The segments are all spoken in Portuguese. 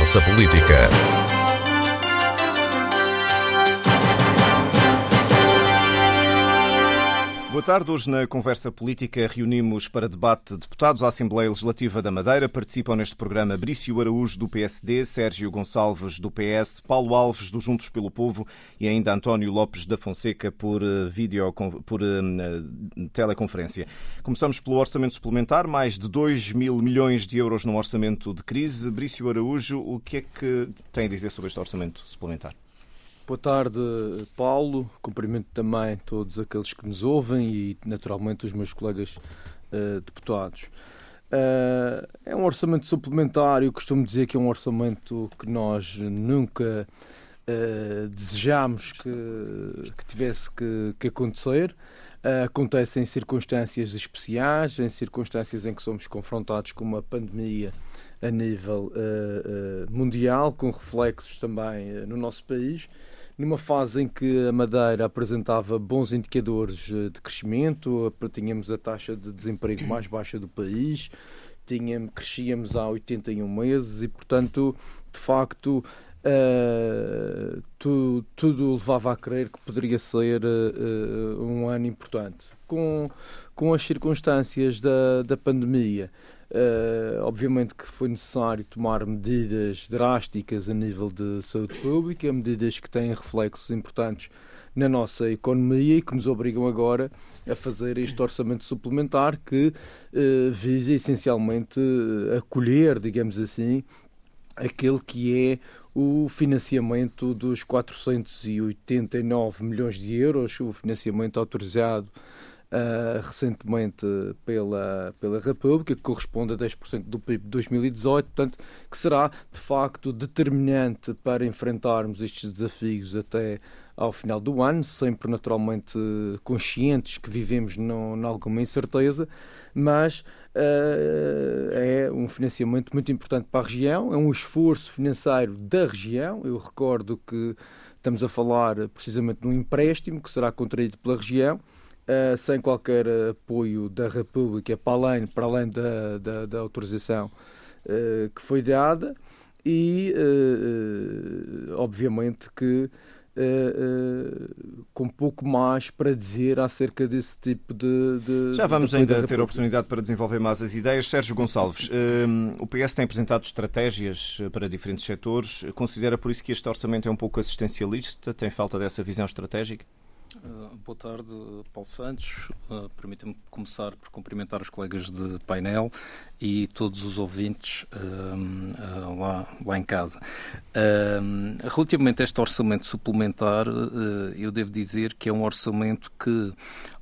Conversa Política. Boa tarde. Hoje na Conversa Política reunimos para debate deputados à Assembleia Legislativa da Madeira. Participam neste programa Brício Araújo, do PSD, Sérgio Gonçalves, do PS, Paulo Alves, do Juntos pelo Povo e ainda António Lopes da Fonseca por, uh, vídeo, por uh, teleconferência. Começamos pelo orçamento suplementar, mais de 2 mil milhões de euros no orçamento de crise. Brício Araújo, o que é que tem a dizer sobre este orçamento suplementar? Boa tarde, Paulo. Cumprimento também todos aqueles que nos ouvem e, naturalmente, os meus colegas uh, deputados. Uh, é um orçamento suplementar. Eu costumo dizer que é um orçamento que nós nunca uh, desejámos que, que tivesse que, que acontecer. Uh, acontece em circunstâncias especiais, em circunstâncias em que somos confrontados com uma pandemia a nível mundial, com reflexos também no nosso país numa fase em que a Madeira apresentava bons indicadores eh, de crescimento, tínhamos a taxa de desemprego mais baixa do país, tínhamos, crescíamos há 81 meses e, portanto, de facto, uh, tu, tudo levava a crer que poderia ser uh, um ano importante. Com, com as circunstâncias da, da pandemia, Uh, obviamente que foi necessário tomar medidas drásticas a nível de saúde pública, medidas que têm reflexos importantes na nossa economia e que nos obrigam agora a fazer este orçamento suplementar que uh, visa essencialmente acolher, digamos assim, aquele que é o financiamento dos 489 milhões de euros, o financiamento autorizado uh, recentemente pela, pela República, que corresponde a 10% do PIB de 2018, portanto, que será de facto determinante para enfrentarmos estes desafios até ao final do ano, sempre naturalmente conscientes que vivemos em alguma incerteza, mas uh, é um financiamento muito importante para a região, é um esforço financeiro da região. Eu recordo que estamos a falar precisamente de um empréstimo que será contraído pela região uh, sem qualquer apoio da República, para além, para além da, da, da autorização uh, que foi dada, e uh, obviamente que com pouco mais para dizer acerca desse tipo de. de Já vamos de ainda ter a oportunidade para desenvolver mais as ideias. Sérgio Gonçalves, o PS tem apresentado estratégias para diferentes setores. Considera por isso que este orçamento é um pouco assistencialista? Tem falta dessa visão estratégica? Uh, boa tarde, Paulo Santos. Uh, Permita-me começar por cumprimentar os colegas de painel e todos os ouvintes uh, lá, lá em casa. relativamente a este orçamento suplementar, eu devo dizer que é um orçamento que,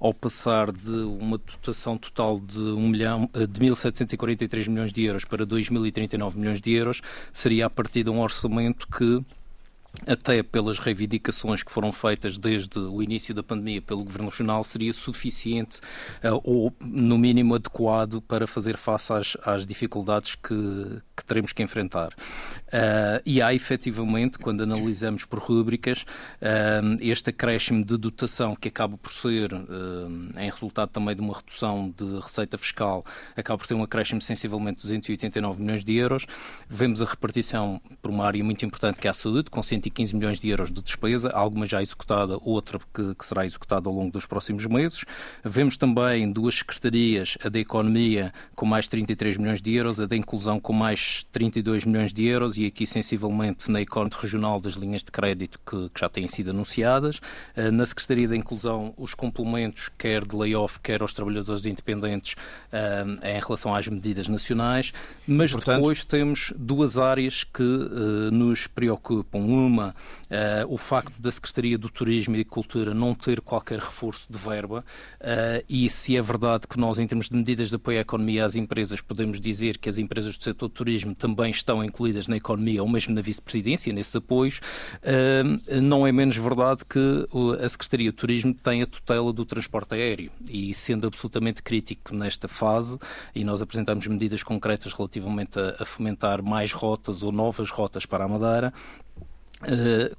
ao passar de uma dotação total de, 1 milhão, de 1.743 milhões de euros para 2.039 milhões de euros, seria a partir de um orçamento que até pelas reivindicações que foram feitas desde o início da pandemia pelo Governo Regional, seria suficiente uh, ou, no mínimo, adequado para fazer face às, às dificuldades que, que, teremos que enfrentar. Uh, e há, efetivamente, quando analisamos por rúbricas, uh, este acréscimo de dotação que acaba por ser, em resultado também de uma redução de receita fiscal, acaba por ter um acréscimo sensivelmente de 289 milhões de euros. Vemos a repartição por uma área muito importante que é a saúde, com 115 milhões de euros de despesa, alguma já executada, outra que, que, será executada ao longo dos próximos meses. Vemos também duas secretarias, a da Economia com mais 33 milhões de euros, a da Inclusão com mais 32 milhões de euros e aqui sensivelmente na Economia Regional das linhas de crédito que, que já têm sido anunciadas. Eh, na Secretaria da Inclusão, os complementos, quer de layoff, quer aos trabalhadores independentes, eh, em relação às medidas nacionais, mas Portanto... depois temos duas áreas que uh, nos preocupam. Uma, uh, o facto da Secretaria do Turismo e Cultura não ter qualquer reforço de verba, uh, e se é verdade que nós, em termos de medidas de apoio à economia às empresas, podemos dizer que as empresas do setor do turismo também estão incluídas na economia ou mesmo na vice-presidência, nesses apoios, uh, não é menos verdade que a Secretaria do Turismo tem a tutela do transporte aéreo. E sendo absolutamente crítico nesta fase, e nós apresentamos medidas concretas relativamente a, a fomentar mais rotas ou novas rotas para a Madeira,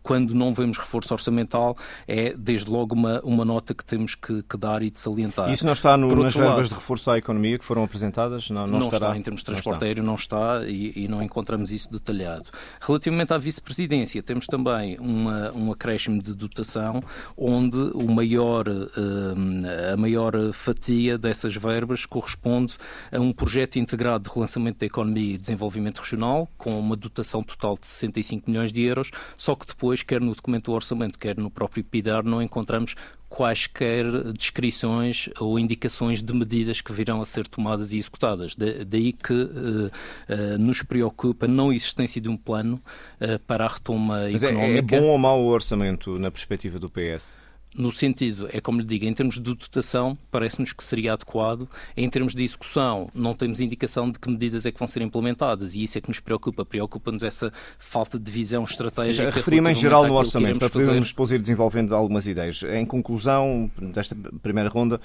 quando não vemos reforço orçamental, é desde logo uma, uma nota que temos que, que dar e de salientar. Isso não está no, nas verbas lado, de reforço à economia que foram apresentadas? Não, não, não está, em termos de transporte não aéreo não está e, e, não encontramos isso detalhado. Relativamente à vice-presidência, temos também uma, um acréscimo de dotação onde o maior, uh, a maior fatia dessas verbas corresponde a um projeto integrado de relançamento da economia e desenvolvimento regional com uma dotação total de 65 milhões de euros só que depois, quer no documento do orçamento, quer no próprio PIDAR, não encontramos quaisquer descrições ou indicações de medidas que virão a ser tomadas e executadas. daí que uh, uh, nos preocupa a não existência de um plano uh, para a retoma Mas económica. É, é bom ou mau o orçamento na perspectiva do PS? No sentido, é como lhe digo, em termos de dotação, parece-nos que seria adequado. Em termos de execução, não temos indicação de que medidas é que vão ser implementadas e isso é que nos preocupa. Preocupa-nos essa falta de visão estratégica. Referia-me em geral no orçamento, para podermos depois ir desenvolvendo algumas ideias. Em conclusão desta primeira ronda,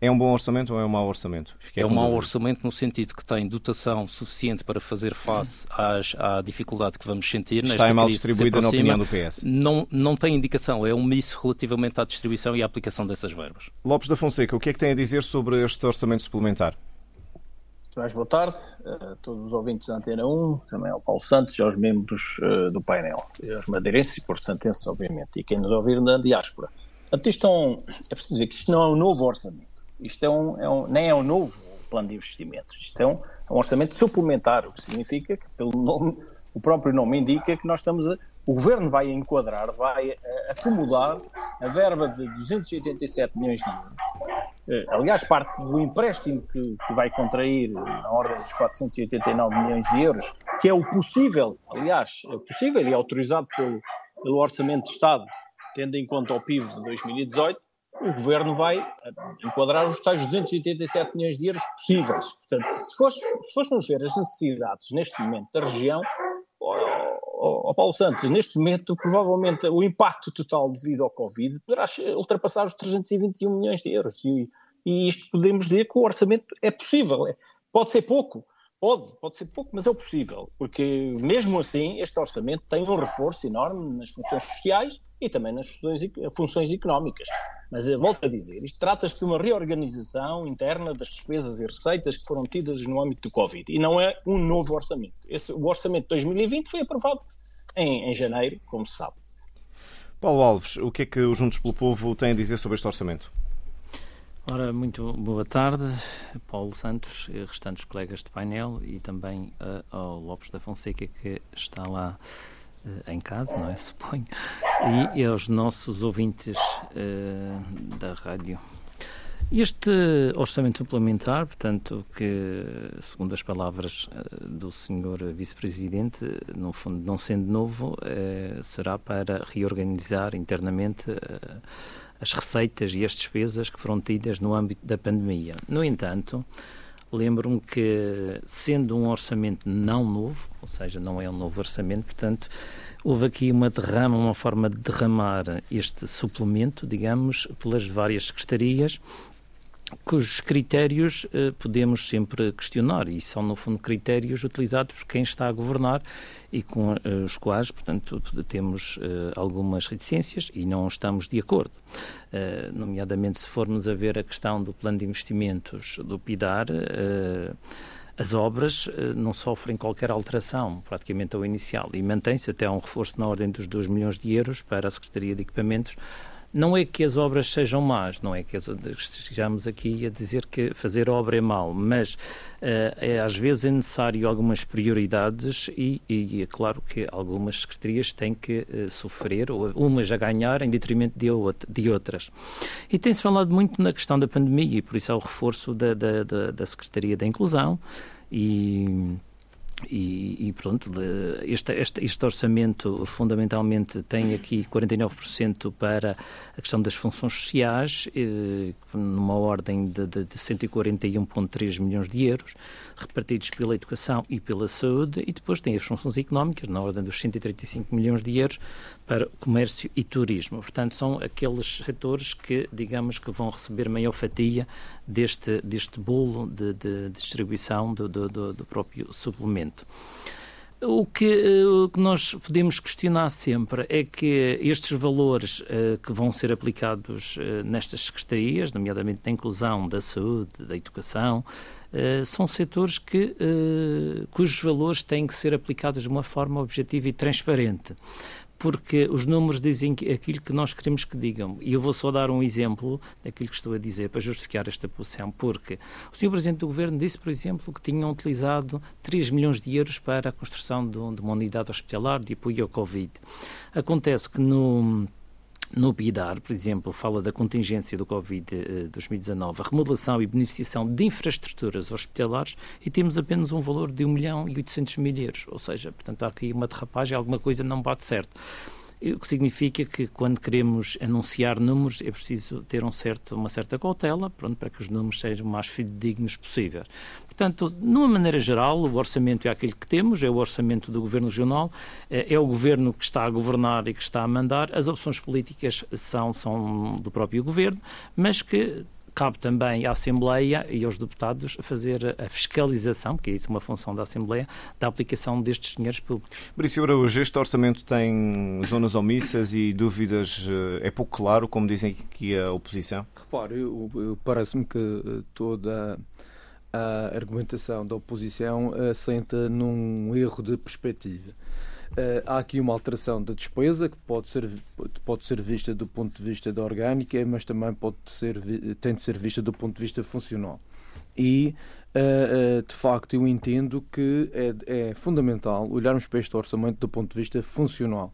é um bom orçamento ou é um mau orçamento? Fiquei é um mau orçamento no sentido que tem dotação suficiente para fazer face às, à dificuldade que vamos sentir. Está mal distribuída na opinião do PS? Não, não tem indicação, é um misso relativamente à distribuição e à aplicação dessas verbas. Lopes da Fonseca, o que é que tem a dizer sobre este orçamento suplementar? Mais boa tarde a todos os ouvintes da Antena 1, também ao Paulo Santos e aos membros uh, do painel, e aos madeirenses e porto-santenses, obviamente, e quem nos ouvir na diáspora. Portanto, isto é, um, é preciso ver que isto não é um novo orçamento. Isto é um, é um, nem é um novo plano de investimentos, isto é um, é um orçamento suplementar, o que significa que, pelo nome, o próprio nome indica que nós estamos a, o governo vai enquadrar, vai a, acomodar a verba de 287 milhões de euros. Eh, aliás, parte do empréstimo que, que, vai contrair na ordem dos 489 milhões de euros, que é o possível, aliás, é possível e autorizado pelo, pelo Orçamento de Estado, tendo em conta o PIB de 2018, o governo vai enquadrar os tais 287 milhões de euros possíveis. Portanto, se, fosse, se fôssemos ver as necessidades neste momento da região, ao Paulo Santos, neste momento, provavelmente o impacto total devido ao Covid poderá ultrapassar os 321 milhões de euros. E, e isto podemos dizer que o orçamento é possível. É, pode ser pouco, Pode, pode ser pouco, mas é o possível, porque mesmo assim este orçamento tem um reforço enorme nas funções sociais e também nas funções, funções económicas. Mas volto a dizer, isto trata-se de uma reorganização interna das despesas e receitas que foram tidas no âmbito do Covid e não é um novo orçamento. Esse, o orçamento de 2020 foi aprovado em, em janeiro, como se sabe. Paulo Alves, o que é que o Juntos pelo Povo tem a dizer sobre este orçamento? Ora, muito boa tarde, Paulo Santos, restantes colegas de painel e também uh, ao Lopes da Fonseca que está lá uh, em casa, não é? Suponho, e, e aos nossos ouvintes uh, da rádio. Este orçamento suplementar, portanto, que, segundo as palavras do Sr. Vice-Presidente, no fundo, não sendo novo, será para reorganizar internamente as receitas e as despesas que foram tidas no âmbito da pandemia. No entanto, lembro-me que, sendo um orçamento não novo, ou seja, não é um novo orçamento, portanto, houve aqui uma derrama, uma forma de derramar este suplemento, digamos, pelas várias secretarias cujos critérios eh, podemos sempre questionar e são, no fundo, critérios utilizados por quem está a governar e com eh, os quais, portanto, temos eh, algumas reticências e não estamos de acordo. nomeadamente, se formos a ver a questão do plano de investimentos do PIDAR, as obras não sofrem qualquer alteração, praticamente ao inicial, e mantém-se até um reforço na ordem dos 2 milhões de euros para a Secretaria de Equipamentos não é que as obras sejam más, não é que estejamos aqui a dizer que fazer obra é mau, mas uh, é, às vezes é necessário algumas prioridades e, e, é claro que algumas secretarias têm que uh, sofrer, ou umas a ganhar em detrimento de, de outras. E tem-se falado muito na questão da pandemia e por isso há o reforço da, da, da, da Secretaria da Inclusão e e, e, pronto, este, este, este, orçamento fundamentalmente tem aqui 49% para a questão das funções sociais, eh, numa ordem de, de, de 141,3 milhões de euros, repartidos pela educação e pela saúde, e depois tem as funções económicas, na ordem dos 135 milhões de euros, para comércio e turismo. Portanto, são aqueles setores que, digamos, que vão receber maior fatia deste, deste bolo de, de distribuição do, do, do próprio suplemento. O que, eh, o que, nós podemos questionar sempre é que estes valores uh, que vão ser aplicados uh, nestas secretarias, nomeadamente da inclusão, da saúde, da educação, uh, são setores que, cujos valores têm que ser aplicados de uma forma objetiva e transparente porque os números dizem aquilo que nós queremos que digam. E eu vou só dar um exemplo daquilo que estou a dizer para justificar esta posição, porque o Sr. Presidente do Governo disse, por exemplo, que tinham utilizado 3 milhões de euros para a construção de uma unidade hospitalar de apoio ao Covid. Acontece que no no PIDAR, por exemplo, fala da contingência do Covid-2019, a remodelação e beneficiação de infraestruturas hospitalares e temos apenas um valor de 1 milhão e 800 mil euros. Ou seja, portanto, há aqui uma derrapagem, alguma coisa não bate certo. O que significa que quando queremos anunciar números é preciso ter um certo, uma certa cautela pronto, para que os números sejam o mais fidedignos possíveis. Portanto, de uma maneira geral, o orçamento é aquele que temos, é o orçamento do Governo Regional, é, é o Governo que está a governar e que está a mandar, as opções políticas são, são do próprio Governo, mas que cabe também à Assembleia e aos deputados fazer a fiscalização, que é isso uma função da Assembleia, da aplicação destes dinheiros públicos. Maurício Araújo, este orçamento tem zonas omissas e dúvidas, eh, é pouco claro, como dizem aqui a oposição? Repare, parece-me que eh, toda a argumentação da oposição assenta num erro de perspectiva. Uh, há aqui uma alteração da despesa que pode ser, pode ser vista do ponto de vista da orgânica, mas também pode ser, tem de ser vista do ponto de vista funcional. E, uh, uh, de facto, eu entendo que é, é, fundamental olharmos para este orçamento do ponto de vista funcional.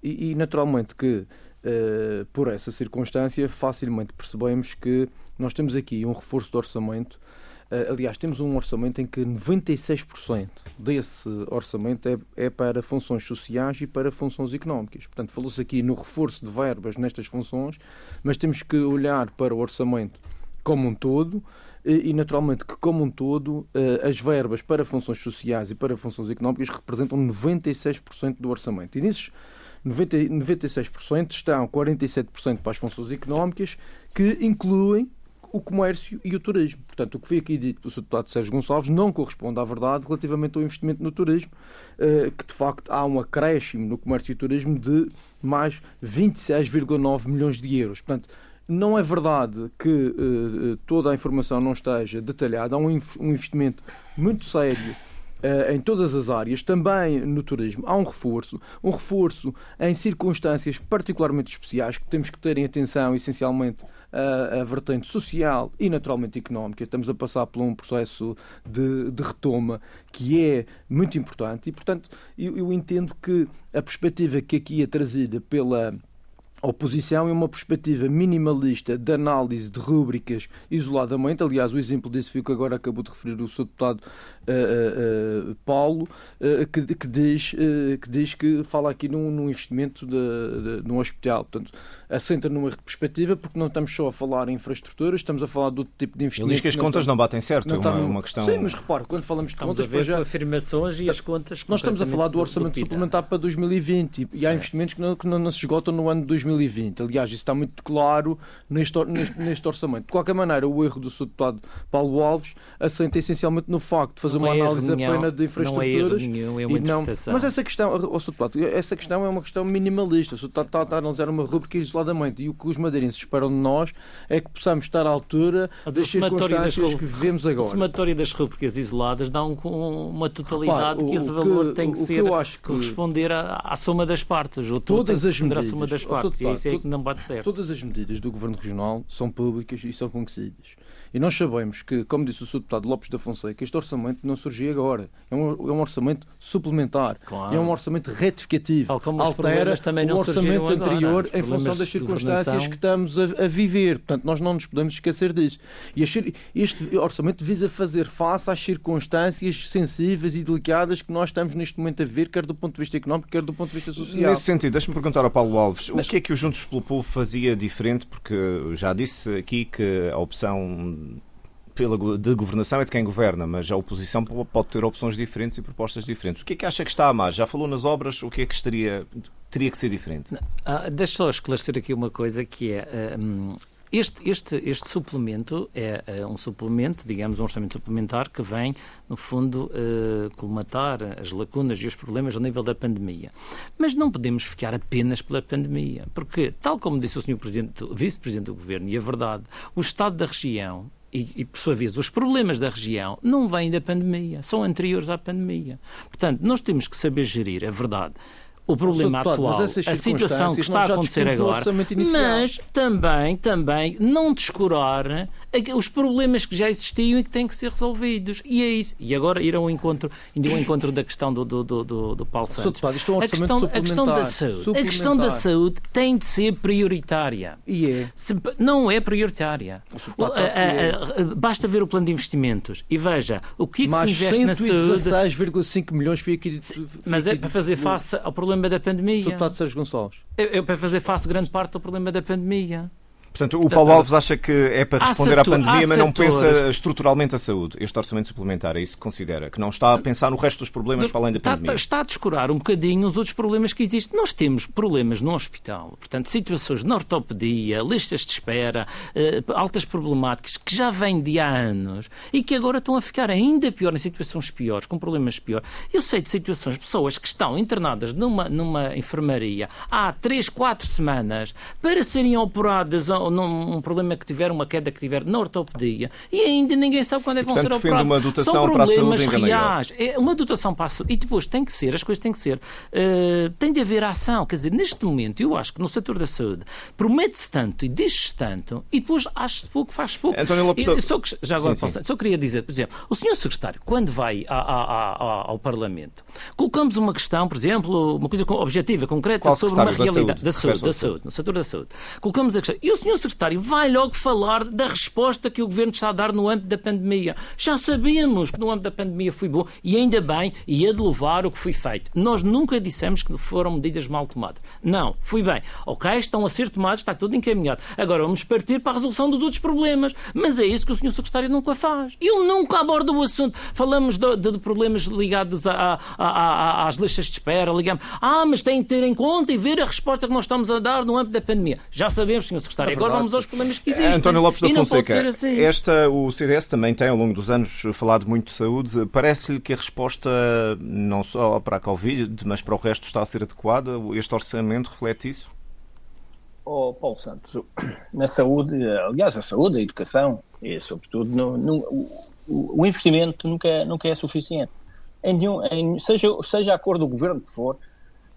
E, naturalmente, que por essa circunstância, facilmente percebemos que nós temos aqui um reforço do orçamento aliás, temos um orçamento em que 96% desse orçamento é, é, para funções sociais e para funções económicas. Portanto, falou-se aqui no reforço de verbas nestas funções, mas temos que olhar para o orçamento como um todo e, naturalmente, que, como um todo, uh, as verbas para funções sociais e para funções económicas representam 96% do orçamento. E nesses 90, 96% estão 47% para as funções económicas, que incluem o comércio e o turismo. Portanto, o que foi aqui dito pelo Sr. Deputado Sérgio Gonçalves não corresponde à verdade relativamente ao investimento no turismo, eh, que de facto há um acréscimo no comércio e turismo de mais 26,9 milhões de euros. Portanto, não é verdade que uh, toda a informação não esteja detalhada. Há um, investimento muito sério em todas as áreas, também no turismo. Há um reforço, um reforço em circunstâncias particularmente especiais que temos que ter em atenção, essencialmente, a, a vertente social e naturalmente económica. Estamos a passar por um processo de, de retoma que é muito importante e, portanto, eu, eu entendo que a perspectiva que aqui é trazida pela oposição é uma perspectiva minimalista de análise de rúbricas isoladamente. Aliás, o exemplo disso foi o que agora acabou de referir o seu deputado uh, uh, Paulo, uh, que, que, diz, que diz que fala aqui num, num investimento de, de, num hospital. Portanto, assenta numa perspectiva, porque não estamos só a falar em infraestruturas, estamos a falar outro tipo de investimento. Ele diz que as contas não batem certo, é uma, uma, questão... Sim, mas repare, quando falamos de estamos contas... A ver já... afirmações e as contas... Nós estamos a falar do orçamento do suplementar para 2020 e, e há investimentos que não, que não, não, se esgotam no ano de 2020. Aliás, isso está muito claro neste, neste, neste orçamento. De qualquer maneira, o erro do seu deputado Paulo Alves assenta essencialmente no facto de fazer não uma é análise apenas de infraestruturas. Não é nenhum, é uma não, mas essa questão, oh, deputado, essa questão é uma questão minimalista. O seu deputado está, a analisar uma rubrica isoladamente e o que os madeirenses esperam de nós é que possamos estar à altura Mas das circunstâncias das, que vivemos agora. O somatório das rubricas isoladas dá um, uma totalidade Repare, que esse valor tem que ser que corresponder à, à, soma das partes. O todas as medidas, a soma das partes. e isso é que não bate certo. Todas as medidas do Governo Regional são públicas e são conhecidas. E nós sabemos que, como disse o Sr. Deputado Lopes da Fonseca, este orçamento não surgiu agora. É um, é um orçamento suplementar. Claro. É um orçamento retificativo. Altera também o orçamento anterior em função das circunstâncias que estamos a, a, viver. Portanto, nós não nos podemos esquecer disso. E este orçamento visa fazer face às circunstâncias sensíveis e delicadas que nós estamos neste momento a ver, quer do ponto de vista económico, quer do ponto de vista social. Nesse sentido, deixe-me perguntar ao Paulo Alves, Mas... o que é que o Juntos pelo Povo fazia diferente? Porque já disse aqui que a opção pela, de governação é de quem governa, mas a oposição pode ter opções diferentes e propostas diferentes. O que é que acha que está a mais? Já falou nas obras, o que é que estaria, teria que ser diferente? Ah, deixa só esclarecer aqui uma coisa que é. Um, este, este, este suplemento é, é, um suplemento, digamos, um orçamento suplementar que vem, no fundo, uh, colmatar as lacunas e os problemas ao nível da pandemia. Mas não podemos ficar apenas pela pandemia, porque, tal como disse o Sr. Vice-Presidente do Governo, e é verdade, o Estado da região e, e, por sua vez, os problemas da região não vêm da pandemia, são anteriores à pandemia. Portanto, nós temos que saber gerir, é verdade o problema atual, a situação que está a acontecer agora, mas também, também não descurar os problemas que já existiam e que têm que ser resolvidos. E é isso. E agora ir ao encontro, ao encontro da questão do, do, do, do, Paulo Santos. Isto é um a, questão, a questão da saúde. A questão da saúde tem de ser prioritária. E é. Se, não é prioritária. O, a, a, basta ver o plano de investimentos e veja o que, é que se investe na saúde. 16,5 milhões foi aqui. Mas é para fazer face ao problema da pandemia. Sr. Deputado Sérgio Gonçalves. É, é para fazer face grande parte do problema da pandemia. Portanto, o Paulo Alves acha que é para responder à pandemia, mas não pensa estruturalmente a saúde. Este orçamento suplementar é isso que considera, que não está a pensar no resto dos problemas para além da está, pandemia. Está a descurar um bocadinho os outros problemas que existem. Nós temos problemas no hospital, portanto, situações de ortopedia, listas de espera, eh, altas problemáticas que já vêm de há anos e que agora estão a ficar ainda pior, em situações piores, com problemas piores. Eu sei de situações, pessoas que estão internadas numa, numa enfermaria há 3, 4 semanas para serem operadas num um problema que tiver, uma queda que tiver na ortopedia e ainda ninguém sabe quando é que vão ser operados. uma dotação São problemas para a reais. É uma dotação para a saúde. E depois tem que ser, as coisas têm que ser, uh, tem de haver ação. Quer dizer, neste momento, eu acho que no setor da saúde promete-se tanto e diz-se tanto e depois acha-se pouco, faz pouco. António Lopes... E, só que, já agora, sim, sim. só queria dizer, por exemplo, o senhor secretário, quando vai a, a, a, ao Parlamento, colocamos uma questão, por exemplo, uma coisa objetiva, concreta, Qual sobre uma realidade da saúde, da saúde, no setor da saúde. Colocamos a questão. E o senhor secretário vai logo falar da resposta que o governo está a dar no âmbito da pandemia. Já sabíamos que no âmbito da pandemia foi bom e ainda bem, e é de louvar o que foi feito. Nós nunca dissemos que foram medidas mal tomadas. Não, foi bem. Ok, estão a ser tomadas, está tudo encaminhado. Agora vamos partir para a resolução dos outros problemas. Mas é isso que o senhor secretário nunca faz. Ele nunca aborda o assunto. Falamos de, de, problemas ligados a, a, a, às listas de espera, ligamos. Ah, mas tem que ter em conta e ver a resposta que nós estamos a dar no âmbito da pandemia. Já sabemos, senhor secretário. Agora vamos aos problemas que existem. António Lopes da Fonseca, assim. esta, o CDS também tem ao longo dos anos falado muito de saúde. Parece-lhe que a resposta, não só para a Covid, mas para o resto, está a ser adequada? Este orçamento reflete isso? Oh, Paulo Santos, na saúde, aliás, a saúde, a educação e, sobretudo, no, no, o, o, investimento nunca, é, nunca é suficiente. Em nenhum, em, seja, seja a cor do governo que for,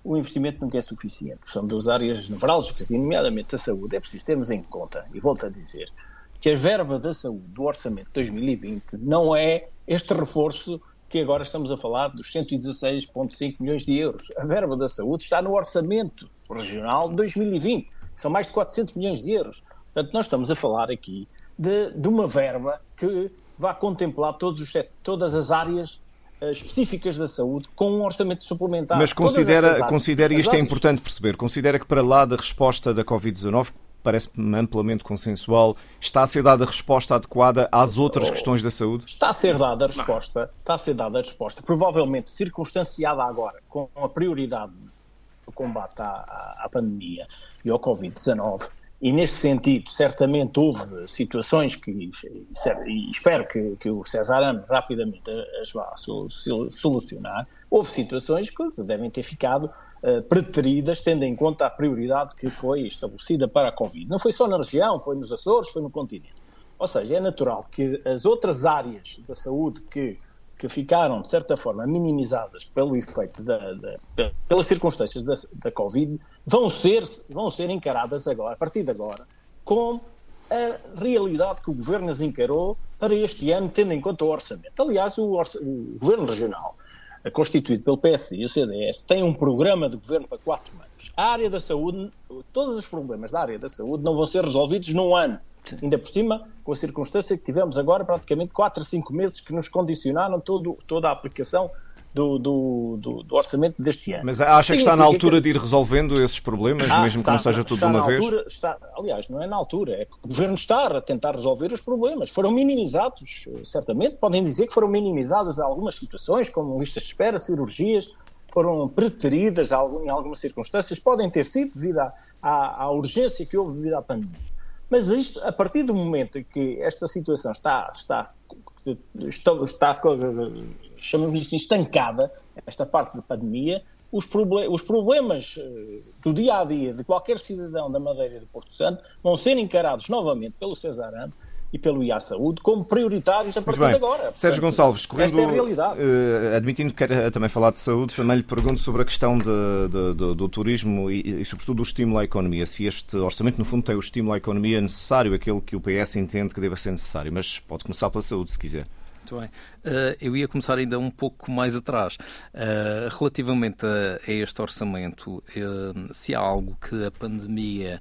o investimento nunca é suficiente. São duas áreas nevrálgicas, e nomeadamente a saúde. É preciso termos em conta, e volto a dizer, que a verba da saúde do orçamento de 2020 não é este reforço que agora estamos a falar dos 116,5 milhões de euros. A verba da saúde está no orçamento regional de 2020. São mais de 400 milhões de euros. Portanto, nós estamos a falar aqui de, de uma verba que vai contemplar todos os, todas as áreas específicas da saúde com um orçamento suplementar. Mas considera, considera e isto é importante perceber, considera que para lá da resposta da Covid-19, parece-me amplamente consensual, está a ser dada a resposta adequada às outras oh, questões da saúde? Está a ser dada a resposta, está a ser dada a resposta, provavelmente circunstanciada agora com a prioridade do combate à, à pandemia e ao Covid-19, e nesse sentido, certamente houve situações que, e espero que, que o Cesarano rapidamente as vá solucionar, houve situações que devem ter ficado uh, preteridas, tendo em conta a prioridade que foi estabelecida para a Covid. Não foi só na região, foi nos Açores, foi no continente. Ou seja, é natural que as outras áreas da saúde que que ficaram, de certa forma, minimizadas pelo efeito da, da pelas circunstâncias da, da Covid, vão ser, vão ser encaradas agora, a partir de agora, com a realidade que o Governo as encarou para este ano, tendo em conta o orçamento. Aliás, o, orça, o Governo Regional, constituído pelo PSD e o CDS, tem um programa de governo para quatro anos. A área da saúde, todos os problemas da área da saúde não vão ser resolvidos num ano. Sim. Ainda por cima, com a circunstância que tivemos agora praticamente 4 a 5 meses que nos condicionaram todo, toda a aplicação do, do, do, do, orçamento deste ano. Mas acha que está na altura de ir resolvendo esses problemas, ah, mesmo está, que não seja tudo de uma vez? Altura, está, aliás, não é na altura, é que o Governo está a tentar resolver os problemas. Foram minimizados, certamente, podem dizer que foram minimizadas algumas situações, como listas de espera, cirurgias, foram preteridas em algumas circunstâncias, podem ter sido devido à, à, à urgência que houve devido à pandemia. Mas isto, a partir do momento em que esta situação está, está, está, está chamamos isto estancada, esta parte da pandemia, os, proble os problemas uh, do dia a dia de qualquer cidadão da Madeira e do Porto Santo vão ser encarados novamente pelo Cesarano e pelo IA Saúde como prioritários a partir de agora. Portanto, Sérgio Gonçalves, correndo, é. Uh, admitindo que quer também falar de saúde, também lhe pergunto sobre a questão de, de, de, do turismo e, e, sobretudo, do estímulo à economia. Se este orçamento, no fundo, tem o estímulo à economia necessário, aquele que o PS entende que deva ser necessário. Mas pode começar pela saúde, se quiser. Muito bem. Uh, eu ia começar ainda um pouco mais atrás. Uh, relativamente a, este orçamento, uh, se há algo que a pandemia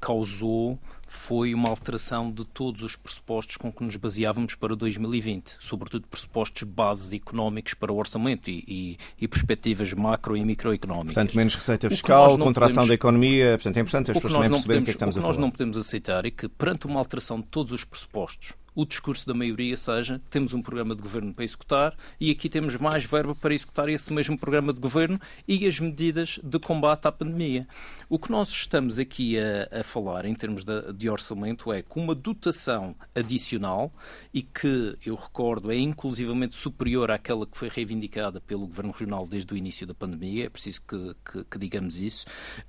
causou foi uma alteração de todos os pressupostos com que nos baseávamos para 2020, sobretudo pressupostos bases económicos para o orçamento e, e, e perspectivas macro e microeconómicas. Portanto, menos receita fiscal, contração podemos, da economia, portanto é importante as pessoas também perceberem o que é que estamos a falar. O que nós não podemos aceitar é que, perante uma alteração de todos os pressupostos, o discurso da maioria seja temos um programa de governo para executar e aqui temos mais verba para executar esse mesmo programa de governo e as medidas de combate à pandemia. O que nós estamos aqui a, a falar em termos de, de orçamento é com uma dotação adicional e que, eu recordo, é inclusivamente superior àquela que foi reivindicada pelo Governo Regional desde o início da pandemia, é preciso que, que, que digamos isso,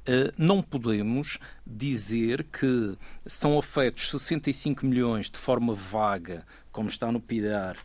uh, não podemos dizer que são afetos 65 milhões de forma vaga, como está no PIDAR,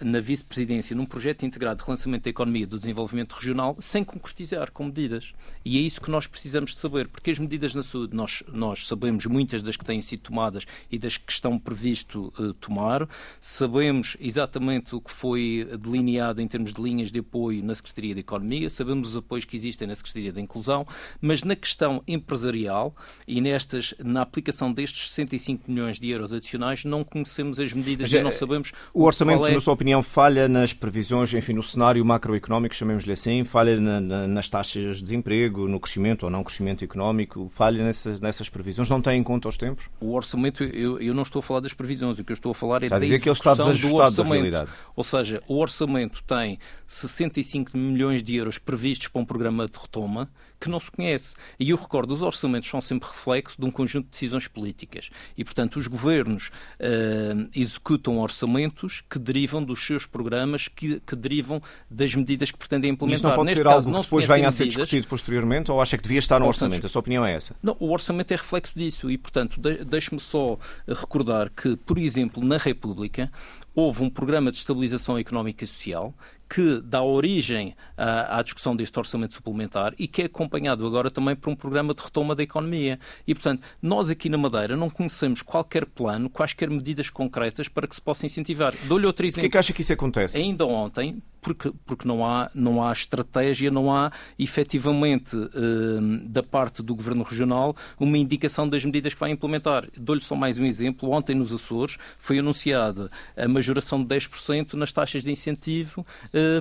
na vice-presidência num projeto integrado de relançamento da economia e do desenvolvimento regional sem concretizar com medidas. E é isso que nós precisamos de saber, porque as medidas na saúde, nós, nós sabemos muitas das que têm sido tomadas e das que estão previsto uh, tomar, sabemos exatamente o que foi delineado em termos de linhas de apoio na Secretaria da Economia, sabemos os apoios que existem na Secretaria da Inclusão, mas na questão empresarial e nestas, na aplicação destes 65 milhões de euros adicionais, não conhecemos as medidas e não sabemos o orçamento orçamento, é... na sua opinião, falha nas previsões, enfim, no cenário macroeconómico, chamemos-lhe assim, falha na, na, nas taxas de desemprego, no crescimento ou não crescimento económico, falha nessas, nessas previsões? Não tem em conta os tempos? O orçamento, eu, eu não estou a falar das previsões, o que eu estou a falar é da execução que ele está do orçamento. Ou seja, o orçamento tem 65 milhões de euros previstos para um programa de retoma, que não se conhece. E eu recordo, os orçamentos são sempre reflexo de um conjunto de decisões políticas. E, portanto, os governos uh, executam orçamentos que derivam dos seus programas, que, que derivam das medidas que pretendem implementar. Isso não pode Neste ser caso, algo que depois venha a ser discutido posteriormente ou acha que devia estar no orçamento? A sua opinião é essa? Não, o orçamento é reflexo disso e, portanto, de, deixe-me só recordar que, por exemplo, na República, houve um programa de estabilização económica e social que dá origem à, à, discussão deste orçamento suplementar e que é acompanhado agora também por um programa de retoma da economia. E, portanto, nós aqui na Madeira não conhecemos qualquer plano, quaisquer medidas concretas para que se possa incentivar. Dou-lhe outro exemplo. Por que, é que acha que isso acontece? Ainda ontem, porque, porque não, há, não há estratégia, não há efetivamente eh, da parte do Governo Regional uma indicação das medidas que vai implementar. Dou-lhe só mais um exemplo. Ontem nos Açores foi anunciada a majoração de 10% nas taxas de incentivo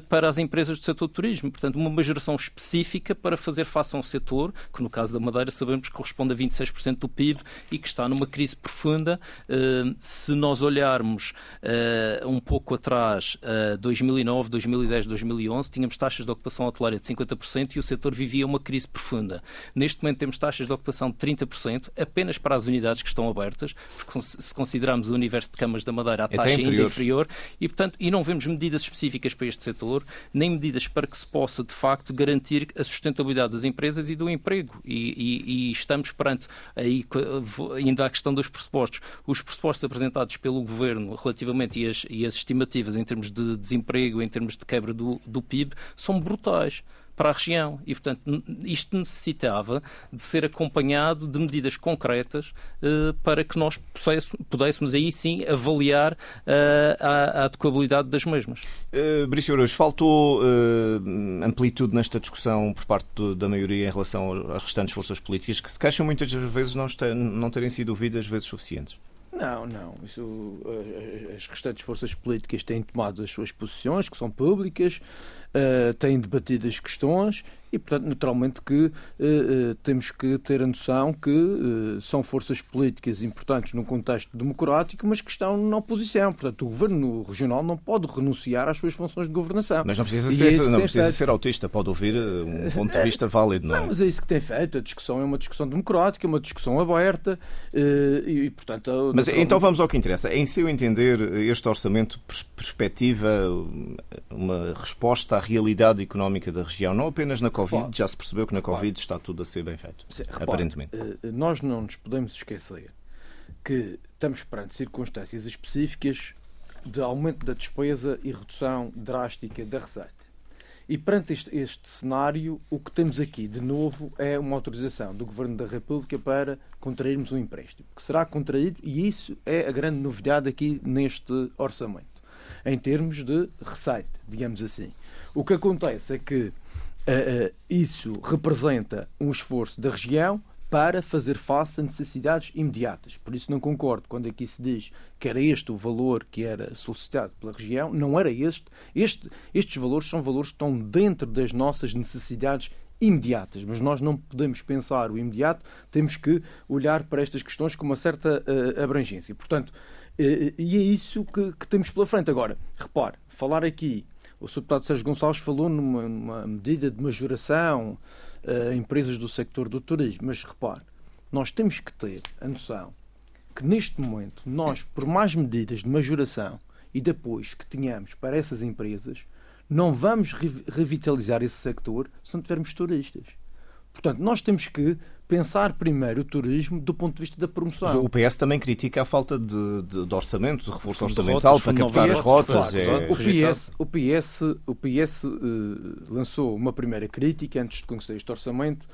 para as empresas do setor turismo. Portanto, uma majoração específica para fazer face a um setor que, no caso da Madeira, sabemos que corresponde a 26% do PIB e que está numa crise profunda. Eh, se nós olharmos eh, um pouco atrás, 2009, 2010, 2010, 2011, tínhamos taxas de ocupação hoteleira de 50% e o setor vivia uma crise profunda. Neste momento temos taxas de ocupação de 30%, apenas para as unidades que estão abertas, porque se considerarmos o universo de camas da Madeira, a taxa é ainda inferior, e, portanto, e não vemos medidas específicas para este setor, nem medidas para que se possa, de facto, garantir a sustentabilidade das empresas e do emprego. E, e, e estamos perante, aí, ainda a questão dos pressupostos, os pressupostos apresentados pelo Governo relativamente e as, e as estimativas em termos de desemprego, em termos de de quebra do, do PIB são brutais para a região. E, portanto, isto necessitava de ser acompanhado de medidas concretas uh, para que nós pudéssemos aí sim avaliar uh, a, a, adequabilidade das mesmas. Uh, Brício faltou uh, amplitude nesta discussão por parte do, da maioria em relação às restantes forças políticas que se queixam muitas vezes não, não terem sido ouvidas vezes suficientes. Não, não. Isso, as restantes forças políticas têm tomado as suas posições, que são públicas. Uh, têm debatido as questões e, portanto, naturalmente que uh, uh, temos que ter a noção que uh, são forças políticas importantes num contexto democrático, mas que estão na oposição. Portanto, o governo regional não pode renunciar às suas funções de governação. Mas não precisa, ser, é não precisa ser autista, pode ouvir um ponto de vista válido, não é? Não, mas é isso que tem feito. A discussão é uma discussão democrática, uma discussão aberta e, portanto... Mas então vamos ao que interessa. Em seu entender, este orçamento perspectiva uma resposta à realidade económica da região, não apenas na Covid, já se percebeu que na Covid está tudo a ser bem feito, repare, aparentemente. Eh, nós não nos podemos esquecer que estamos perante circunstâncias específicas de aumento da despesa e redução drástica da receita. E perante este, este, cenário, o que temos aqui, de novo, é uma autorização do Governo da República para contrairmos um empréstimo, que será contraído, e isso é a grande novidade aqui neste orçamento, em termos de receita, digamos assim. O que acontece é que Uh, isso representa um esforço da região para fazer face a necessidades imediatas. Por isso não concordo quando aqui se diz que era este o valor que era solicitado pela região. Não era este. este estes valores são valores que estão dentro das nossas necessidades imediatas, mas nós não podemos pensar o imediato, temos que olhar para estas questões com uma certa uh, abrangência. Portanto, uh, e é isso que, que temos pela frente. Agora, repare, falar aqui o Sr. Deputado Sérgio Gonçalves falou numa, numa medida de majoração a uh, empresas do sector do turismo, mas repare, nós temos que ter a noção que neste momento nós, por mais medidas de majoração e de apoios que tenhamos para essas empresas, não vamos revitalizar esse sector se não tivermos turistas. Portanto, nós temos que pensar primeiro o turismo do ponto de vista da promoção. Mas o PS também critica a falta de, de, de orçamento, de reforço orçamental para captar as rotas. É... o, PS, o PS, o PS uh, lançou uma primeira crítica antes de conhecer este orçamento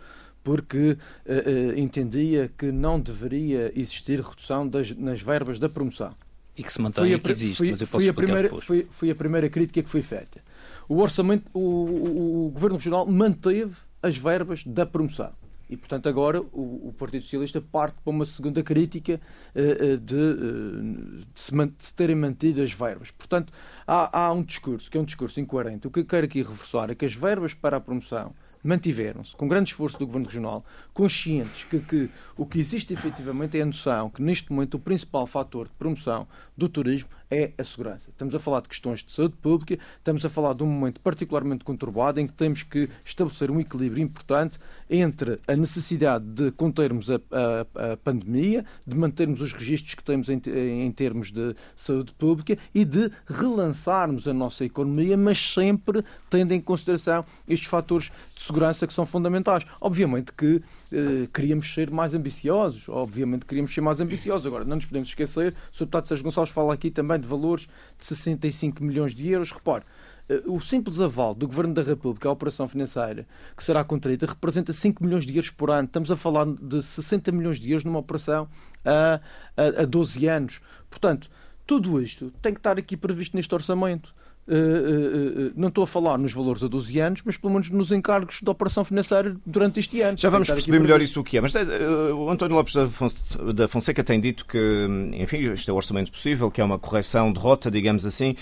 porque uh, uh, entendia que não deveria existir redução das, nas verbas da promoção. E que se mantém, que existe, foi, mas eu posso foi a primeira, foi, foi, a primeira crítica que foi feita. O orçamento, o, o, o Governo Regional manteve as verbas da promoção. E, portanto, agora o, o, Partido Socialista parte para uma segunda crítica uh, de, uh, de, se, de, se, terem mantido as verbas. Portanto, há, há, um discurso que é um discurso incoerente. O que eu quero aqui reforçar é que as verbas para a promoção mantiveram-se, com grande esforço do Governo Regional, conscientes que, que o que existe efetivamente é a noção que, neste momento, o principal fator de promoção do turismo é a segurança. Estamos a falar de questões de saúde pública, estamos a falar de um momento particularmente conturbado em que temos que estabelecer um equilíbrio importante entre a necessidade de contermos a, a, a pandemia, de mantermos os registros que temos em, em termos de saúde pública e de relançarmos a nossa economia, mas sempre tendo em consideração estes fatores de segurança que são fundamentais. Obviamente que eh, queríamos ser mais ambiciosos, obviamente queríamos ser mais ambiciosos. Agora, não nos podemos esquecer, o Sr. Deputado Sérgio Gonçalves fala aqui também de valores de 65 milhões de euros. Repare, eh, o simples aval do Governo da República à operação financeira que será contraída representa 5 milhões de euros por ano. Estamos a falar de 60 milhões de euros numa operação a, a, a 12 anos. Portanto, tudo isto tem que estar aqui previsto neste orçamento. Uh, uh, uh, não estou a falar nos valores a 12 anos, mas pelo menos nos encargos da operação financeira durante este ano. Já vamos perceber melhor isso o que é. Mas o António Lopes da Fonseca tem dito que, enfim, este é o orçamento possível, que é uma correção de rota, digamos assim.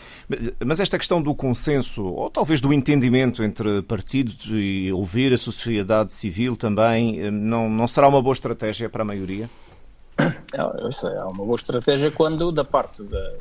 Mas esta questão do consenso, ou talvez do entendimento entre partidos e ouvir a sociedade civil também, não, não será uma boa estratégia para a maioria? É, é uma boa estratégia quando, da parte da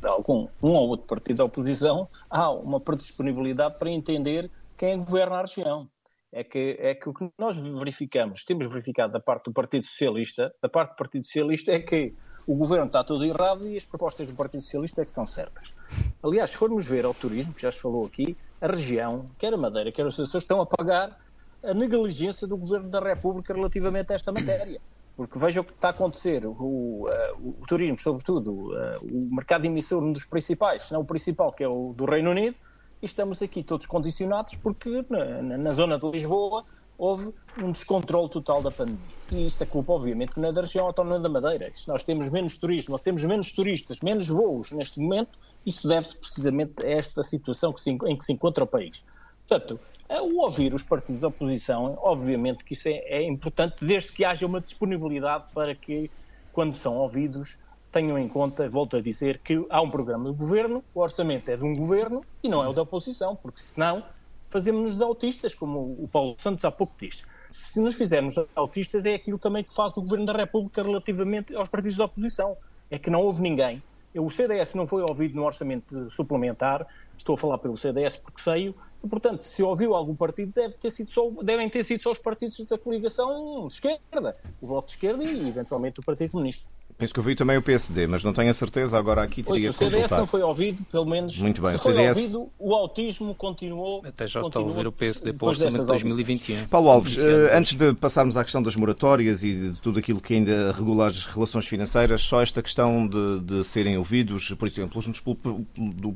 de algum um ou outro partido da oposição, há uma predisponibilidade para entender quem governa a região. É que, é que o que nós verificamos, temos verificado da parte do Partido Socialista, da parte do Partido Socialista é que o governo está tudo errado e as propostas do Partido Socialista é que estão certas. Aliás, se formos ver ao turismo, que já se falou aqui, a região, quer a Madeira, quer os Açores, estão a pagar a negligência do Governo da República relativamente a esta matéria. Porque veja o que está a acontecer. O, uh, o turismo, sobretudo, uh, o mercado emissor, um dos principais, se não o principal, que é o do Reino Unido, e estamos aqui todos condicionados porque na, na zona de Lisboa houve um descontrole total da pandemia. E isto é culpa, obviamente, não é da região autónoma da Madeira. Se nós temos menos turismo, temos menos turistas, menos voos neste momento, isso deve-se precisamente a esta situação que se, em que se encontra o país. Portanto, o ouvir os partidos da oposição, obviamente que isso é, é, importante, desde que haja uma disponibilidade para que, quando são ouvidos, tenham em conta, volto a dizer, que há um programa do governo, o orçamento é de um governo e não é o da oposição, porque senão fazemos-nos de autistas, como o Paulo Santos há pouco disse. Se nos fizermos autistas, é aquilo também que faz o Governo da República relativamente aos partidos da oposição. É que não houve ninguém. O CDS não foi ouvido no orçamento suplementar, estou a falar pelo CDS porque sei, e, portanto, se ouviu algum partido, deve ter sido só, devem ter sido só os partidos da coligação de esquerda, o Bloco de Esquerda e, eventualmente, o Partido Comunista. Penso que ouvi também o PSD, mas não tenho a certeza, agora aqui teria que consultar. O CDS não foi ouvido, pelo menos. Muito bem, se o CDS... foi ouvido, o autismo continuou. Até já está a ouvir o PSD para o orçamento de 2021. Paulo Alves, uh, antes de passarmos à questão das moratórias e de tudo aquilo que ainda regula as relações financeiras, só esta questão de, de serem ouvidos, por exemplo, juntos pelo,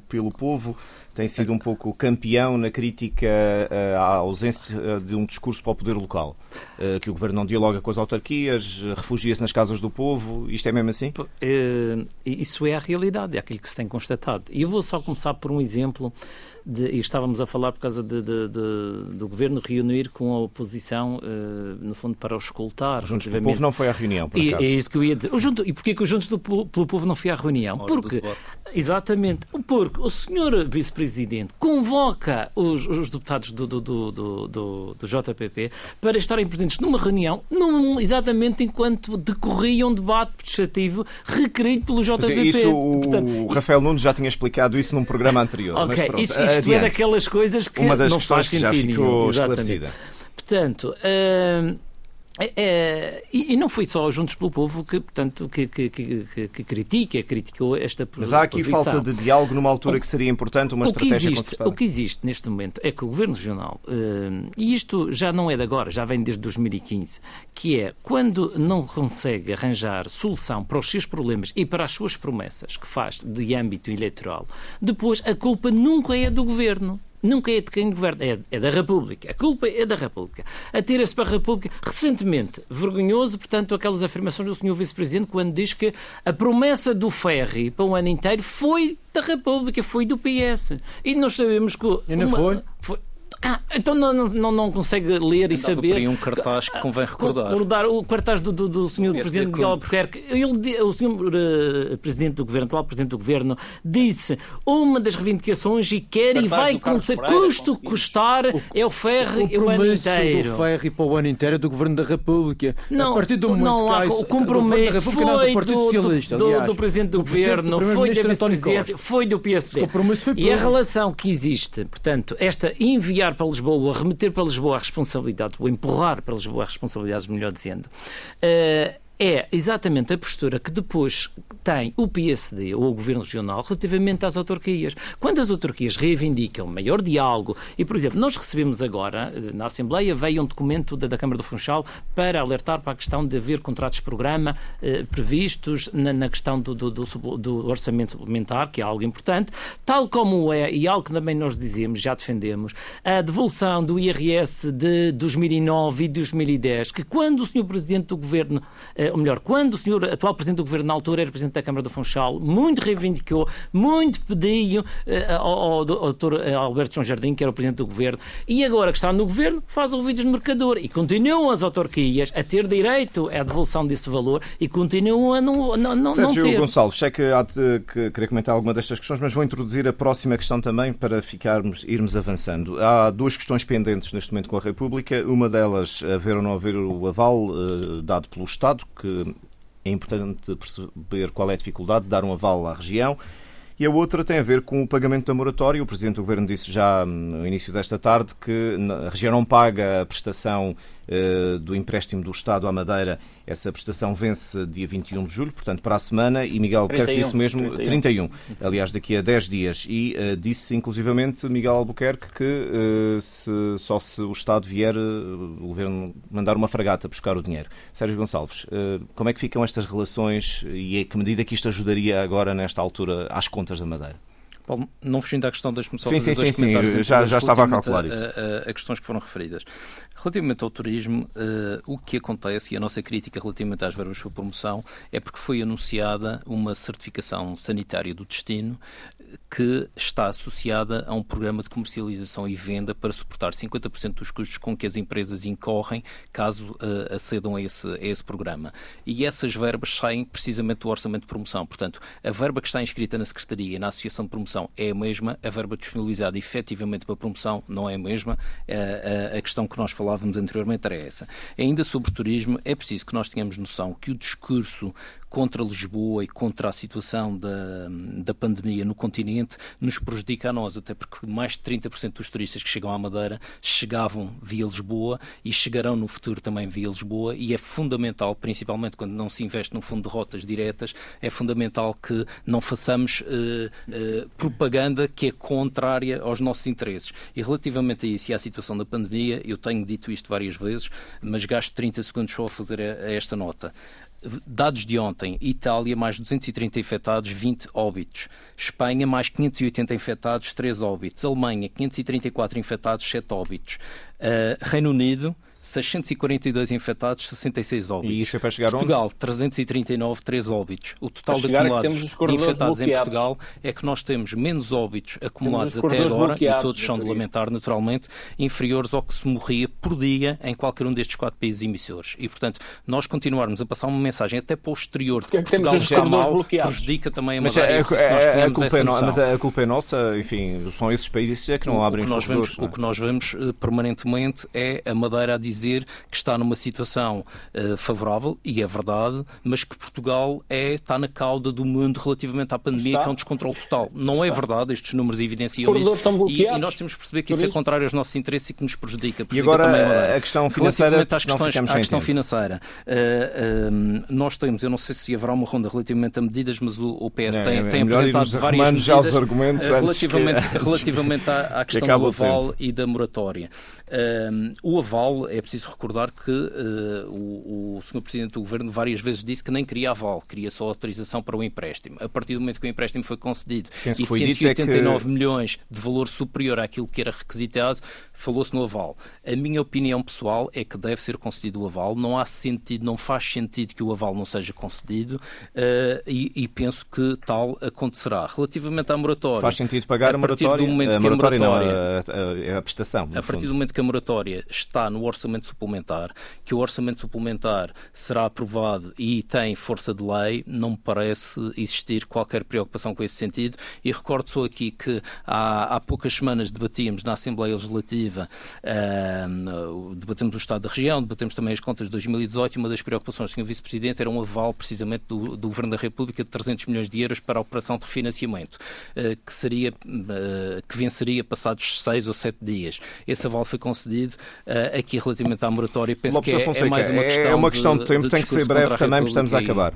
pelo povo, tem sido um pouco campeão na crítica uh, à ausência de um discurso para o poder local. Uh, que o governo não dialoga com as autarquias, refugia-se nas casas do povo. Isto é mesmo assim? Isso é a realidade, é aquilo que se tem constatado. E eu vou só começar por um exemplo de, e estávamos a falar por causa de, de, de, do governo reunir com a oposição, uh, no fundo, para o escoltar. O Juntos pelo Povo não foi à reunião, por e, É isso que eu ia dizer. O Junto, e porquê que o Juntos do, pelo Povo não foi à reunião? Porque, exatamente, porque o senhor vice-presidente convoca os, os deputados do, do, do, do, do JPP para estarem presentes numa reunião, num, exatamente enquanto decorria um debate legislativo requerido pelo JPP. Mas isso, o, Portanto, o Rafael Nunes já tinha explicado isso num programa anterior. Ok, mas pronto, isso, isto é daquelas coisas que Uma das não faz sentido já ficou esclarecida. Portanto, uh, é, é, e, não foi só Juntos pelo Povo que, portanto, que, que, que, que critica, criticou esta posição. Mas há aqui posição. falta de diálogo numa altura que seria importante, uma o estratégia existe, O que existe neste momento é que o Governo Regional, uh, e isto já não é de agora, já vem desde 2015, que é quando não consegue arranjar solução para os seus problemas e para as suas promessas que faz de âmbito eleitoral, depois a culpa nunca é do Governo nunca é de quem governa, é, é, da República. A culpa é da República. Atira-se para a República. Recentemente, vergonhoso, portanto, aquelas afirmações do Sr. Vice-Presidente quando diz que a promessa do ferry para um ano inteiro foi da República, foi do PS. E nós sabemos que. E não uma, foi? foi ah, então não, não, não consegue ler e saber. Por um cartaz que convém recordar. Recordar o cartaz do, do, do Sr. Presidente Miguel Albuquerque. Ele, o Sr. Uh, eh, Presidente do Governo, atual Presidente do Governo, disse uma das reivindicações e quer e vai acontecer, custo custar, o, é o ferry o, o, o ano inteiro. O ferry para o ano inteiro é do Governo da República. Não, a partir do momento não, há, o compromisso foi do, do, do, do, Presidente do Governo, foi da Vice-Presidência, foi do PSD. E a relação que existe, portanto, esta enviar para Lisboa, remeter para Lisboa a responsabilidade, ou empurrar para Lisboa a responsabilidade, melhor dizendo, uh, é exatamente a postura que depois tem o PSD ou o Governo Regional relativamente às autarquias. Quando as autarquias reivindicam maior diálogo, e por exemplo, nós recebemos agora, eh, na Assembleia, veio um documento da, da Câmara do Funchal para alertar para a questão de haver contratos-programa eh, previstos na, na questão do, do, do, do, orçamento suplementar, que é algo importante, tal como é, e algo que também nós dizemos, já defendemos, a devolução do IRS de 2009 e 2010, que quando o Sr. Presidente do Governo eh, ou melhor, quando o senhor atual Presidente do Governo, na altura era Presidente da Câmara do Funchal, muito reivindicou, muito pediu uh, ao, ao, doutor eh, Alberto João Jardim, que era o Presidente do Governo, e agora que está no Governo, faz ouvidos no mercador. E continuam as autarquias a ter direito à devolução desse valor e continuam a não, não, não, Sérgio não ter. Gonçalves, sei que há de que, querer comentar alguma destas questões, mas vou introduzir a próxima questão também para ficarmos, irmos avançando. Há duas questões pendentes neste momento com a República, uma delas, haver ou não haver o aval dado pelo Estado, que é importante perceber qual é a dificuldade de dar um aval à região. E a outra tem a ver com o pagamento da moratória. O Presidente do Governo disse já no início desta tarde que a região não paga a prestação do empréstimo do Estado à Madeira. Essa prestação vence dia 21 de julho, portanto, para a semana, e Miguel Albuquerque disse mesmo 31. 31, aliás, daqui a 10 dias. E uh, disse, inclusivamente, Miguel Albuquerque que uh, se, só se o Estado vier, uh, o Governo mandar uma fragata buscar o dinheiro. Sérgio Gonçalves, como é que ficam estas relações e a que medida que isto ajudaria agora, nesta altura, às contas da Madeira? Paulo, não fugindo à questão das só sim, sim, sim, sim, já, já estava a calcular isso. A, a, a, questões que foram referidas. Relativamente ao turismo, uh, o que acontece e a nossa crítica relativamente às verbas para promoção é porque foi anunciada uma certificação sanitária do destino que está associada a um programa de comercialização e venda para suportar 50% dos custos com que as empresas incorrem caso uh, acedam a esse, a esse programa. E essas verbas saem precisamente do orçamento de promoção. Portanto, a verba que está inscrita na Secretaria e na Associação de Promoção é a mesma, a verba disponibilizada efetivamente para promoção não é a mesma. A, questão que nós falávamos anteriormente era essa. Ainda sobre turismo, é preciso que nós tenhamos noção que o discurso contra Lisboa e contra a situação da, da pandemia no continente nos prejudica a nós, até porque mais de 30% dos turistas que chegam à Madeira chegavam via Lisboa e chegarão no futuro também via Lisboa e é fundamental, principalmente quando não se investe no fundo de rotas diretas, é fundamental que não façamos uh, uh, propaganda que é contrária aos nossos interesses. E relativamente a isso e à situação da pandemia, eu tenho dito isto várias vezes, mas gasto 30 segundos só a fazer a, a esta nota. Dados de ontem: Itália, mais 230 infectados, 20 óbitos. Espanha, mais 580 infectados, 3 óbitos. Alemanha, 534 infectados, 7 óbitos. Uh, Reino Unido, 642 infectados, 66 óbitos. E isso é para chegar Portugal, onde? 339, 3 óbitos. O total de acumulados de infectados bloqueados. em Portugal é que nós temos menos óbitos acumulados até agora, e todos são de lamentar naturalmente, inferiores ao que se morria por dia em qualquer um destes quatro países emissores. E, portanto, nós continuarmos a passar uma mensagem até para o exterior de que, que Portugal está mal, bloqueados. prejudica também a mas Madeira. É, é, é, a culpa é no, mas a culpa é nossa, enfim, são esses países é que não o, abrem o que nós vemos, não é? O que nós vemos permanentemente é a Madeira a dizer que está numa situação uh, favorável, e é verdade, mas que Portugal é, está na cauda do mundo relativamente à pandemia, está. que é um descontrole total. Não é está. é verdade, estes números evidenciam isso. E, e, nós temos que perceber que isso é contrário aos nossos interesses e que nos prejudica. prejudica e agora a, a questão financeira, às questões, à questão financeira. Uh, uh, nós temos, eu não sei se haverá uma ronda relativamente a medidas, mas o, o PS é, tem, é, tem apresentado várias medidas já os argumentos relativamente, que, relativamente à, à questão do aval e da moratória. o aval, é preciso recordar que uh, o, o Sr. Presidente do Governo várias vezes disse que nem queria aval, queria só autorização para o empréstimo. A partir do momento que o empréstimo foi concedido Penso e 189 é que... milhões de valor superior àquilo que era requisitado, falou-se no aval. A minha opinião pessoal é que deve ser concedido o aval. Não há sentido, não faz sentido que o aval não seja concedido uh, e, e, penso que tal acontecerá. Relativamente à moratória. Faz sentido pagar a, a moratória? Do momento a moratória, que a moratória não, a, a, a prestação. A partir do momento que a moratória está no orçamento suplementar, que o orçamento suplementar será aprovado e tem força de lei, não me parece existir qualquer preocupação com esse sentido. E recordo só aqui que há, há poucas semanas debatíamos na Assembleia Legislativa, uh, debatemos o Estado da região, debatemos também as contas de 2018 e uma das preocupações do Sr. Vice-Presidente era um aval precisamente do, do, Governo da República de 300 milhões de euros para a operação de refinanciamento, uh, que, seria, uh, que venceria passados seis ou sete dias. Esse aval foi concedido aqui relativamente à moratória. Penso Lopes que é, é, mais uma questão, é uma questão de, de tempo, de tem que ser breve também, porque estamos a acabar.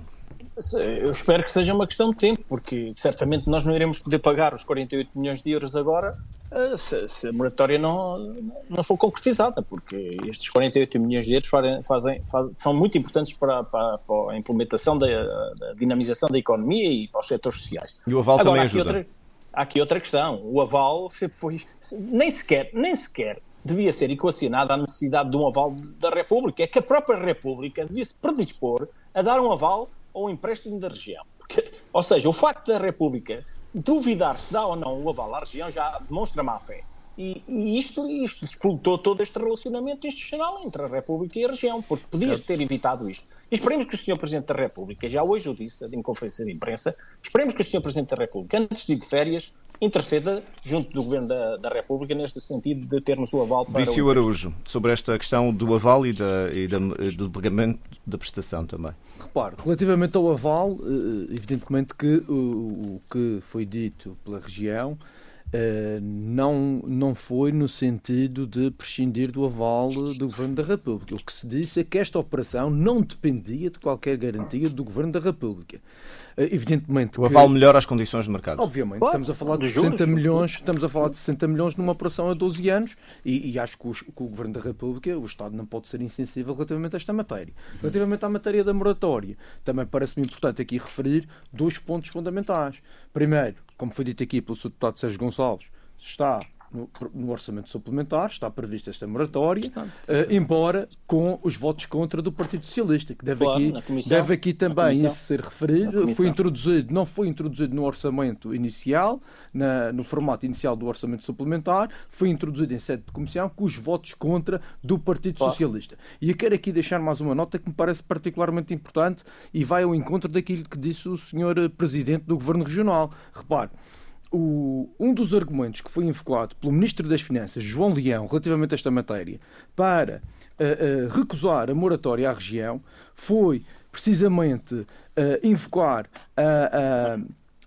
Eu espero que seja uma questão de tempo, porque certamente nós não iremos poder pagar os 48 milhões de euros agora eh, se, se a moratória não, não for concretizada, porque estes 48 milhões de euros fazem, fazem, fazem são muito importantes para, para, para a implementação da, da, dinamização da economia e para os setores sociais. E o aval agora, também ajuda. Outra, há aqui outra questão. O aval sempre foi. Nem sequer, nem sequer devia ser equacionada a necessidade de um aval da República. É que a própria República devia se predispor a dar um aval ou um empréstimo da região. Porque, ou seja, o facto da República duvidar se dá ou não o aval à região já demonstra má fé. E, e isto, isto explotou todo este relacionamento institucional entre a República e a região, porque podia-se ter evitado isto. E esperemos que o Sr. Presidente da República, já hoje o disse em conferência de imprensa, esperemos que o Sr. Presidente da República, antes de ir de férias, interceda junto do Governo da, da, República neste sentido de termos o aval para Disse o Araújo, sobre esta questão do aval e, da, e da, do pagamento da prestação também. Repare, relativamente ao aval, eh, evidentemente que o, o que foi dito pela região Uh, não, não foi no sentido de prescindir do aval do Governo da República. O que se disse é que esta operação não dependia de qualquer garantia do Governo da República. Eh, evidentemente o aval que, melhora as condições de mercado. Obviamente, claro, estamos a falar de 60 milhões, estamos a falar de 60 milhões numa operação a 12 anos e, e acho que o, que o, Governo da República, o Estado não pode ser insensível relativamente a esta matéria. Relativamente à matéria da moratória, também parece-me importante aqui referir dois pontos fundamentais. Primeiro, como foi dito aqui pelo Sr. Deputado Sérgio Gonçalves, está no, no, orçamento suplementar, está prevista esta moratória, está, uh, embora com os votos contra do Partido Socialista, que deve, claro, aqui, deve aqui também isso ser referido. Foi introduzido, não foi introduzido no orçamento inicial, na, no formato inicial do orçamento suplementar, foi introduzido em sede de comissão com os votos contra do Partido claro. Socialista. E eu quero aqui deixar mais uma nota que me parece particularmente importante e vai ao encontro daquilo que disse o Sr. Presidente do Governo Regional. Repare, o, um dos argumentos que foi invocado pelo Ministro das Finanças, João Leão, relativamente a esta matéria, para uh, uh, recusar a moratória à região, foi precisamente uh, invocar a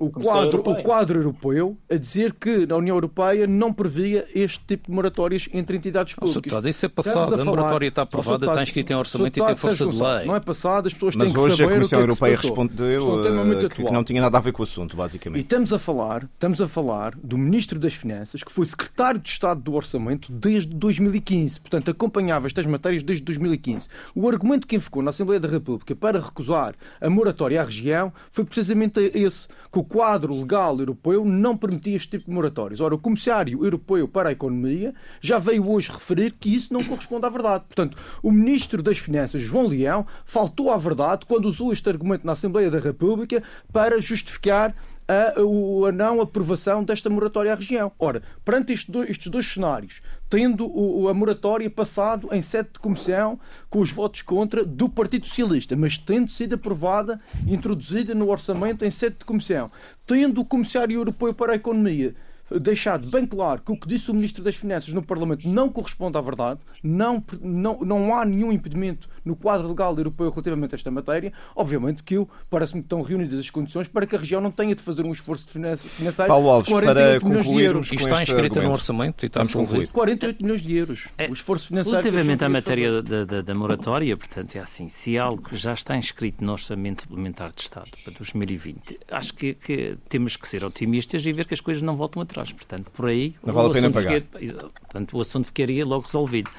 o quadro, o quadro europeu a dizer que a União Europeia não previa este tipo de moratórias entre entidades públicas. Oh, isso é passado, a, a moratória está aprovada, está inscrita em orçamento e tem força de lei. Não é passado, as pessoas Mas têm que saber Mas hoje a Comissão é Europeia respondeu uh, que, que não tinha nada a ver com o assunto, basicamente. E estamos a falar, estamos a falar do Ministro das Finanças, que foi Secretário de Estado do Orçamento desde 2015, portanto acompanhava estas matérias desde 2015. O argumento que invocou na Assembleia da República para recusar a moratória à região foi precisamente esse, que o quadro legal europeu não permitia este tipo de moratórios. Ora, o Comissário Europeu para a Economia já veio hoje referir que isso não corresponde à verdade. Portanto, o Ministro das Finanças, João Leão, faltou à verdade quando usou este argumento na Assembleia da República para justificar a, a não aprovação desta moratória à região. Ora, perante estes dois, estes dois cenários, tendo o, a moratória passado em sede de comissão com os votos contra do Partido Socialista, mas tendo sido aprovada, introduzida no orçamento em sede de comissão, tendo o Comissário Europeu para a Economia deixado bem claro que o que disse o Ministro das Finanças no Parlamento não corresponde à verdade, não, não, não há nenhum impedimento no quadro legal europeu relativamente a esta matéria, obviamente que parece-me que estão reunidas as condições para que a região não tenha de fazer um esforço financeiro Paulo Alves, de 48 milhões de euros. Isto está inscrito no orçamento e estamos concluir. 48 milhões de euros. O esforço financeiro. Relativamente à matéria da, da, da, moratória, portanto, é assim, se algo já está inscrito no Orçamento Suplementar de Estado para 2020, acho que, que temos que ser otimistas e ver que as coisas não voltam atrás Portanto, por aí não vale a pena pagar. Fiquei, portanto, o assunto ficaria logo resolvido.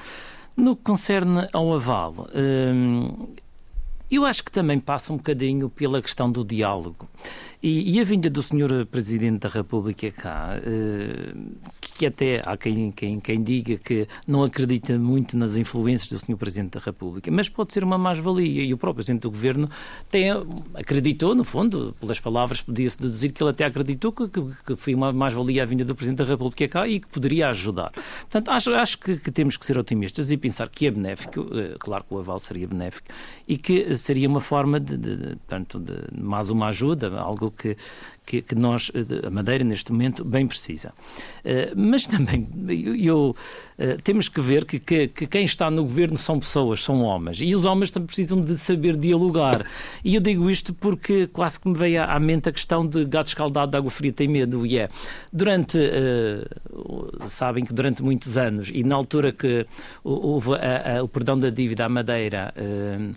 No que concerne ao aval, hum, eu acho que também passa um bocadinho pela questão do diálogo. E, e a vinda do Sr. Presidente da República cá, eh, que até há quem, quem, quem diga que não acredita muito nas influências do Sr. Presidente da República, mas pode ser uma mais-valia. E o próprio Presidente do Governo tem, acreditou, no fundo, pelas palavras, podia-se deduzir que ele até acreditou que, que, que foi uma mais-valia a vinda do Presidente da República cá e que poderia ajudar. Portanto, acho, acho que, que temos que ser otimistas e pensar que é benéfico, eh, claro que o aval seria benéfico, e que seria uma forma de, de, de, mais uma ajuda, algo que, que, que, nós, a Madeira, neste momento, bem precisa. Uh, mas também eu, uh, temos que ver que, que, que, quem está no governo são pessoas, são homens, e os homens também precisam de saber dialogar. E eu digo isto porque quase que me veio à, mente a questão de gato escaldado de água fria tem medo, e é, durante, sabem que durante muitos anos, e na altura que houve a, a, o perdão da dívida à Madeira, Uh,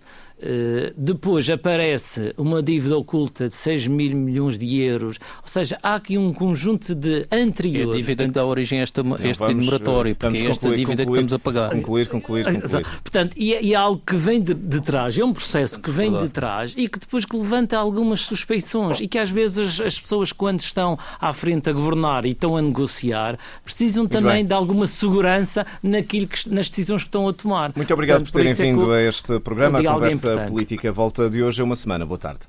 depois aparece uma dívida oculta de 6 mil milhões de euros, ou seja, há aqui um conjunto de anteriores. É a dívida que dá origem a esta, não, este vamos, moratório, porque é esta dívida concluir, que estamos a pagar. Concluir, concluir, concluir. Portanto, e, é, e é algo que vem de, de, trás, é um processo que vem de trás e que depois que levanta algumas suspeições e que às vezes as pessoas, quando estão à frente a governar e estão a negociar, precisam Muito também bem. de alguma segurança naquilo que, nas decisões que estão a tomar. Muito obrigado Portanto, por terem por vindo é a este programa. A conversa esta Política Volta de hoje é uma semana. Boa tarde.